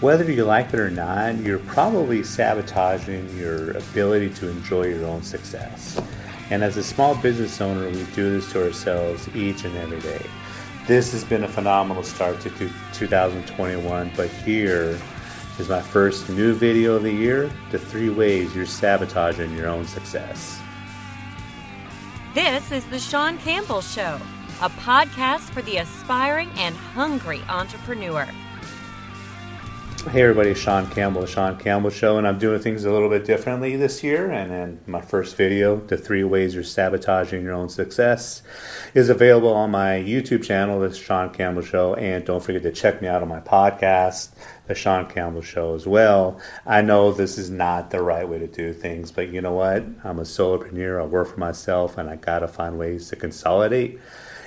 whether you like it or not, you're probably sabotaging your ability to enjoy your own success. And as a small business owner, we do this to ourselves each and every day. This has been a phenomenal start to 2021, but here is my first new video of the year the three ways you're sabotaging your own success. This is The Shawn Campbell Show, a podcast for the aspiring and hungry entrepreneur. Hey everybody, Shawn Campbell, the Shawn Campbell Show, and I'm doing things a little bit differently this year. And then my first video, The Three Ways You're Sabotaging Your Own Success, is available on my YouTube channel, The Shawn Campbell Show. And don't forget to check me out on my podcast, The Shawn Campbell Show, as well. I know this is not the right way to do things, but you know what? I'm a solopreneur, I work for myself, and I gotta find ways to consolidate.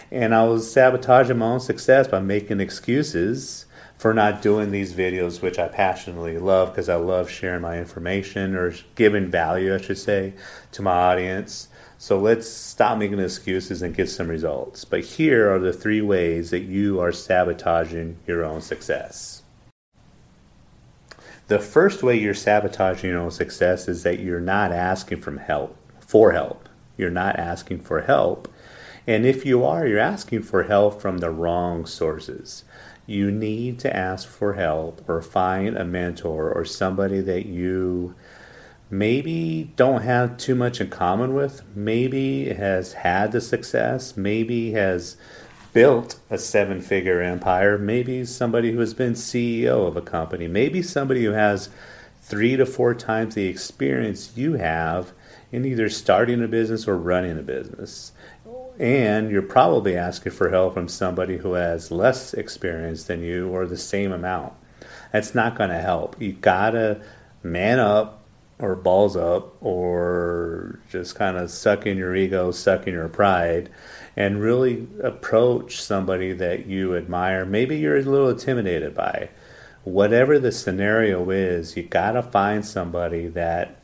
And I was sabotaging my own success by making excuses for not doing these videos, which I passionately love because I love sharing my information or giving value, I should say, to my audience. So let's stop making excuses and get some results. But here are the three ways that you are sabotaging your own success. The first way you're sabotaging your own success is that you're not asking for help, for help. You're not asking for help. And if you are, you're asking for help from the wrong sources you need to ask for help or find a mentor or somebody that you maybe don't have too much in common with, maybe has had the success, maybe has built a seven figure empire, maybe somebody who has been CEO of a company, maybe somebody who has three to four times the experience you have in either starting a business or running a business and you're probably asking for help from somebody who has less experience than you or the same amount. That's not going to help. You gotta man up or balls up or just kind of suck in your ego, suck in your pride, and really approach somebody that you admire. Maybe you're a little intimidated by. Whatever the scenario is, you gotta find somebody that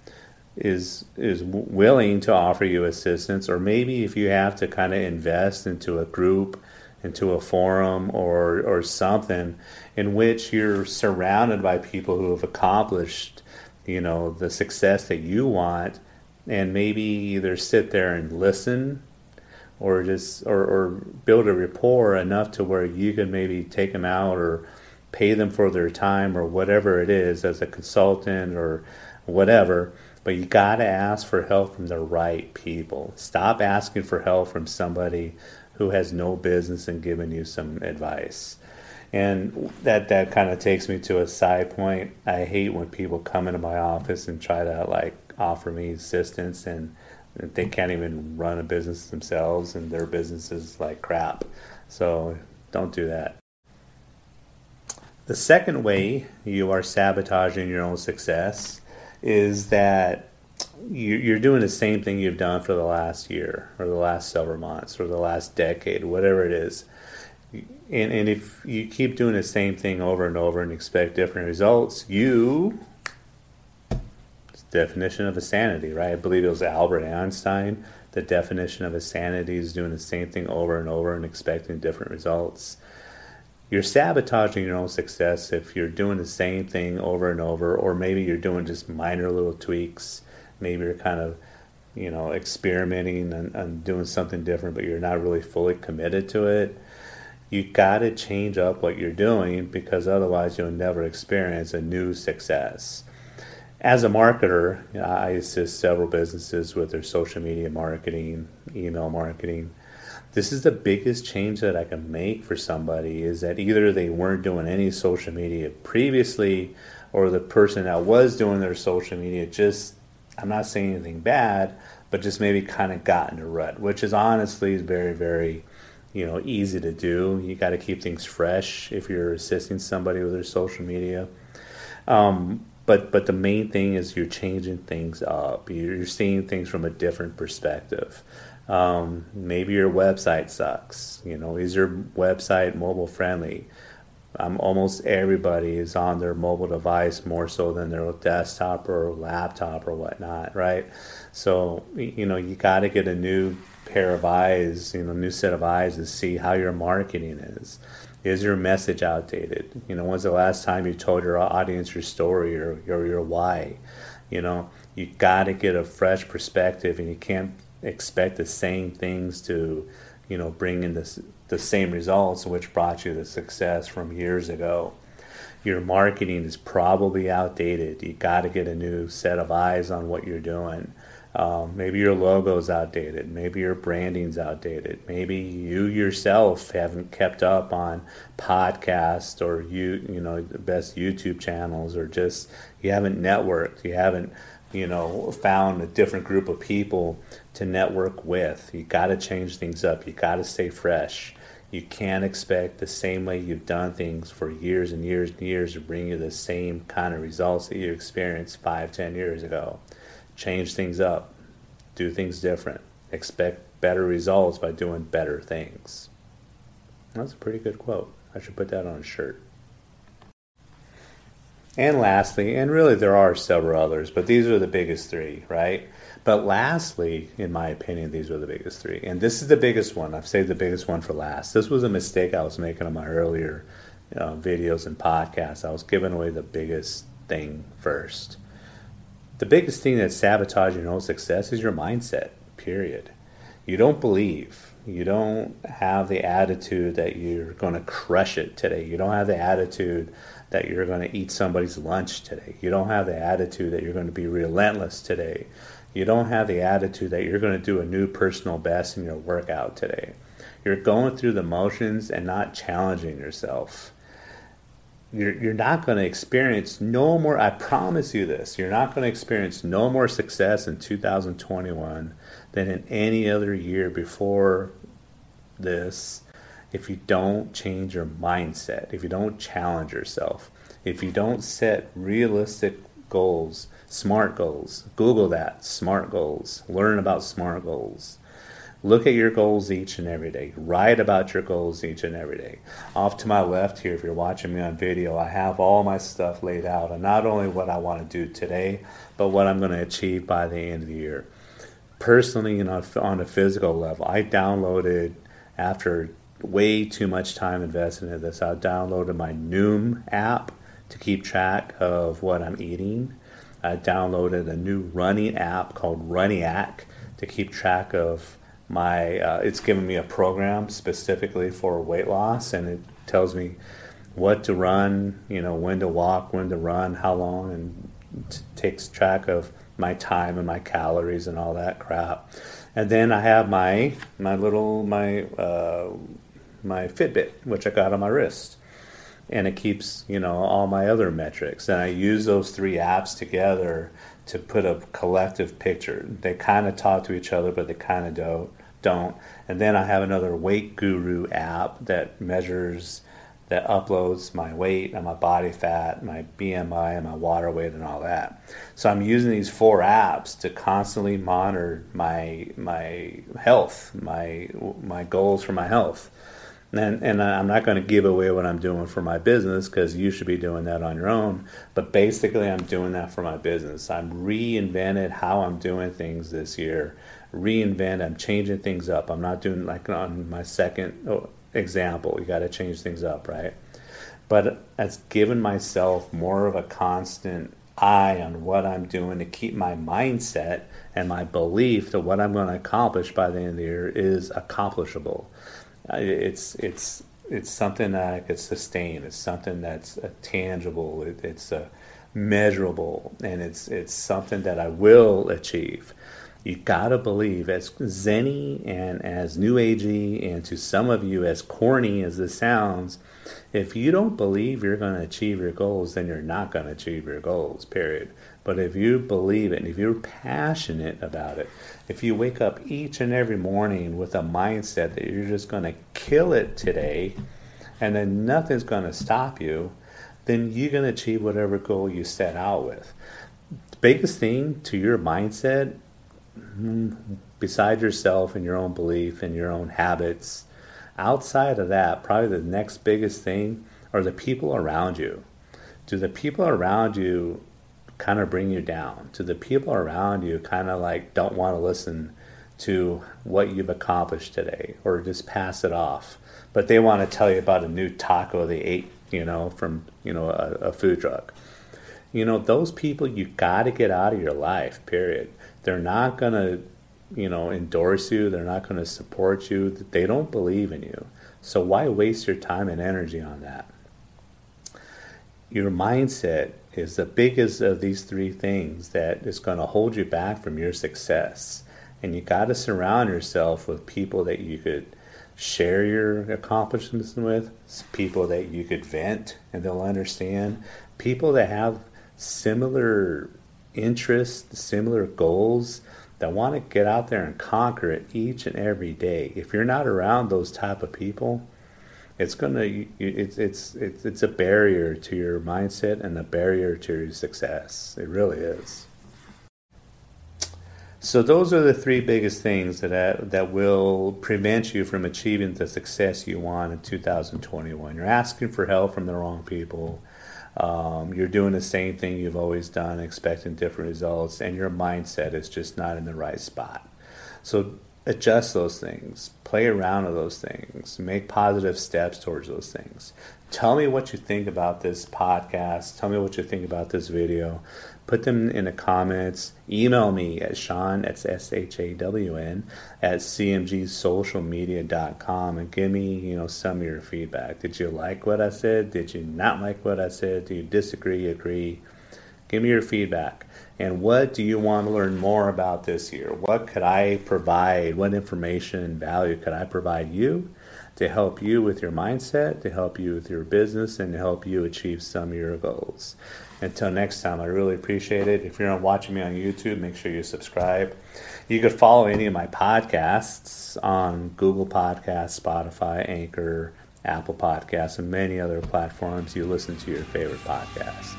is is willing to offer you assistance or maybe if you have to kind of invest into a group into a forum or or something in which you're surrounded by people who have accomplished you know the success that you want and maybe either sit there and listen or just or, or build a rapport enough to where you can maybe take them out or pay them for their time or whatever it is as a consultant or whatever but you got to ask for help from the right people. Stop asking for help from somebody who has no business in giving you some advice. And that that kind of takes me to a side point. I hate when people come into my office and try to like offer me assistance and they can't even run a business themselves and their business is like crap. So don't do that. The second way you are sabotaging your own success is that you're doing the same thing you've done for the last year or the last several months or the last decade, whatever it is. And, and if you keep doing the same thing over and over and expect different results, you—it's definition of insanity, right? I believe it was Albert Einstein. The definition of insanity is doing the same thing over and over and expecting different results you're sabotaging your own success if you're doing the same thing over and over, or maybe you're doing just minor little tweaks. Maybe you're kind of, you know, experimenting and, and doing something different, but you're not really fully committed to it. You got to change up what you're doing because otherwise you'll never experience a new success. As a marketer, I assist several businesses with their social media marketing, email marketing this is the biggest change that I can make for somebody is that either they weren't doing any social media previously or the person that was doing their social media just I'm not saying anything bad, but just maybe kind of got in a rut, which is honestly very, very, you know, easy to do. You got to keep things fresh if you're assisting somebody with their social media. Um, but but the main thing is you're changing things up. You're seeing things from a different perspective. Um, maybe your website sucks. You know, is your website mobile friendly? Um, almost everybody is on their mobile device more so than their desktop or laptop or whatnot, right? So you know you got to get a new pair of eyes, you know, new set of eyes to see how your marketing is. Is your message outdated? You know, when's the last time you told your audience your story or, your why? You know, you got to get a fresh perspective, and you can't expect the same things to, you know, bring in this, the same results which brought you the success from years ago. Your marketing is probably outdated. You got to get a new set of eyes on what you're doing. Um, maybe your logo's outdated. Maybe your branding's outdated. Maybe you yourself haven't kept up on podcasts or you you know the best YouTube channels or just you haven't networked. You haven't you know found a different group of people to network with. You got to change things up. You got to stay fresh. You can't expect the same way you've done things for years and years and years to bring you the same kind of results that you experienced five, ten years ago change things up, do things different, expect better results by doing better things. That's a pretty good quote. I should put that on a shirt. And lastly, and really there are several others, but these are the biggest three, right? But lastly, in my opinion, these are the biggest three. And this is the biggest one. I've saved the biggest one for last. This was a mistake I was making on my earlier you know, videos and podcasts. I was giving away the biggest thing first the biggest thing that's sabotaging your own success is your mindset, period. You don't believe. You don't have the attitude that you're going to crush it today. You don't have the attitude that you're going to eat somebody's lunch today. You don't have the attitude that you're going to be relentless today. You don't have the attitude that you're going to do a new personal best in your workout today. You're going through the motions and not challenging yourself you're, you're not going to experience no more i promise you this you're not going to experience no more success in 2021 than in any other year before this if you don't change your mindset if you don't challenge yourself if you don't set realistic goals smart goals google that smart goals learn about smart goals Look at your goals each and every day. Write about your goals each and every day. Off to my left here, if you're watching me on video, I have all my stuff laid out and not only what I want to do today, but what I'm going to achieve by the end of the year. Personally, you know, on a physical level, I downloaded after way too much time invested in this. I downloaded my Noom app to keep track of what I'm eating. I downloaded a new running app called Runniac to keep track of my uh, it's given me a program specifically for weight loss and it tells me what to run you know when to walk when to run how long and t- takes track of my time and my calories and all that crap. And then i have my my little my uh, my fitbit which i got on my wrist and it keeps you know all my other metrics and i use those three apps together to put a collective picture. They kind of talk to each other, but they kind of don't. Don't. And then I have another Weight Guru app that measures, that uploads my weight and my body fat, my BMI, and my water weight, and all that. So I'm using these four apps to constantly monitor my my health, my my goals for my health. And, and I'm not going to give away what I'm doing for my business because you should be doing that on your own. But basically, I'm doing that for my business. I'm reinvented how I'm doing things this year. Reinvent. I'm changing things up. I'm not doing like on my second oh, example. You got to change things up, right? But it's given myself more of a constant eye on what I'm doing to keep my mindset and my belief that what I'm going to accomplish by the end of the year is accomplishable it's it's it's something that I could sustain. It's something that's tangible. It, it's uh, measurable, and it's it's something that I will achieve. You gotta believe, as zenny and as new agey, and to some of you as corny as this sounds, if you don't believe you're to achieve your goals, then you're not to achieve your goals. Period. But if you believe it, and if you're passionate about it, if you wake up each and every morning with a mindset that you're just going to kill it today and then nothing's going to stop you, then you're going to achieve whatever goal you set out with. The biggest thing to your mindset, hmm, besides yourself and your own belief and your own habits, outside of that, probably the next biggest thing are the people around you. Do the people around you kind of bring you down? To the people around you kind of like don't want to listen to what you've accomplished today or just pass it off. But they want to tell you about a new taco they ate, you know, from, you know, a, a food truck. You know, those people you got to get out of your life, period. They're not going to, you know, endorse you. They're not going to support you. They don't believe in you. So why waste your time and energy on that? Your mindset is the biggest of these three things that is going to hold you back from your success. And you got to surround yourself with people that you could share your accomplishments with, people that you could vent and they'll understand, people that have similar interests, similar goals, that want to get out there and conquer it each and every day. If you're not around those type of people, it's gonna it's it's it's it's a barrier to your mindset and a barrier to your success. It really is. So those are the three biggest things that that will prevent you from achieving the success you want in 2021. You're asking for help from the wrong people. Um, you're doing the same thing you've always done, expecting different results, and your mindset is just not in the right spot. So adjust those things, play around with those things, make positive steps towards those things. Tell me what you think about this podcast. Tell me what you think about this video. Put them in the comments. Email me at Shawn, that's S H A W N, at cmgsocialmedia.com and give me, you know, some of your feedback. Did you like what I said? Did you not like what I said? Do you disagree, agree? Give me your feedback. And what do you want to learn more about this year? What could I provide? What information and value could I provide you to help you with your mindset, to help you with your business, and to help you achieve some of your goals? Until next time, I really appreciate it. If you're watching me on YouTube, make sure you subscribe. You could follow any of my podcasts on Google Podcasts, Spotify, Anchor, Apple Podcasts, and many other platforms you listen to your favorite podcasts.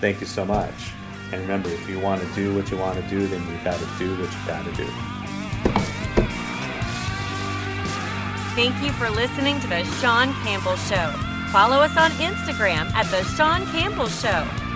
Thank you so much. And remember, if you want to do what you want to do, then you got to do what you got to do. Thank you for listening to The Shawn Campbell Show. Follow us on Instagram at The Shawn Campbell Show